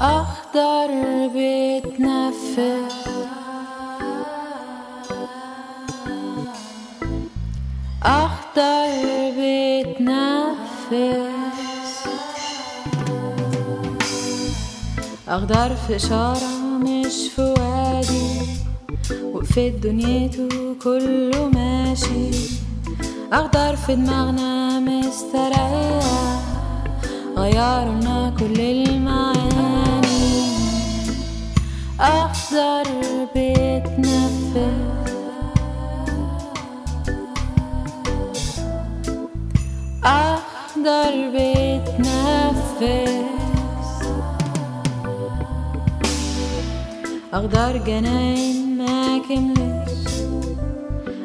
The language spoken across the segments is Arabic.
أخضر بيتنفس أخضر بيتنفس أخضر في إشارة مش في وادي وقفت دنيته كله ماشي أخضر في دماغنا مستريح غيرنا كل المعاني. أخضر بيتنفس أخضر بيتنفس أخضر جناين ما كملش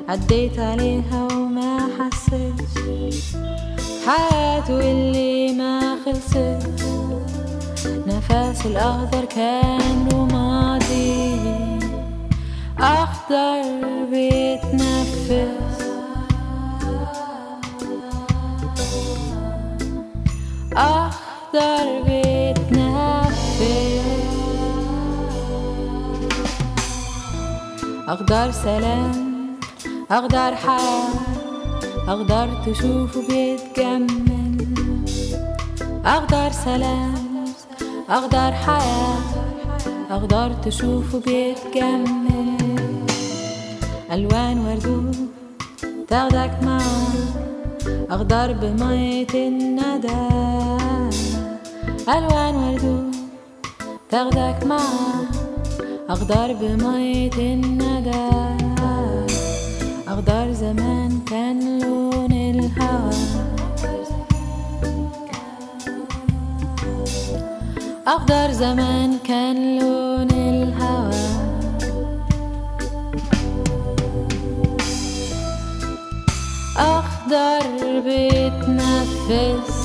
عديت عليها وما حياته اللي ما خلصت. نفس الأخضر كان له ماضي أخضر بيتنفس. أخضر بيتنفس. أخضر سلام أخضر حياة أخضر تشوفه بيتجمل أخضر سلام أخضر حياة. أخضر تشوفه بيتجمل ألوان وردود تاخدك معاه أخضر بمية الندى. ألوان وردود تاخدك معاه أخضر بمية الندى. أخضر زمان كان لون الهوى. أخضر زمان كان لون الهوى. أخضر بيتنفس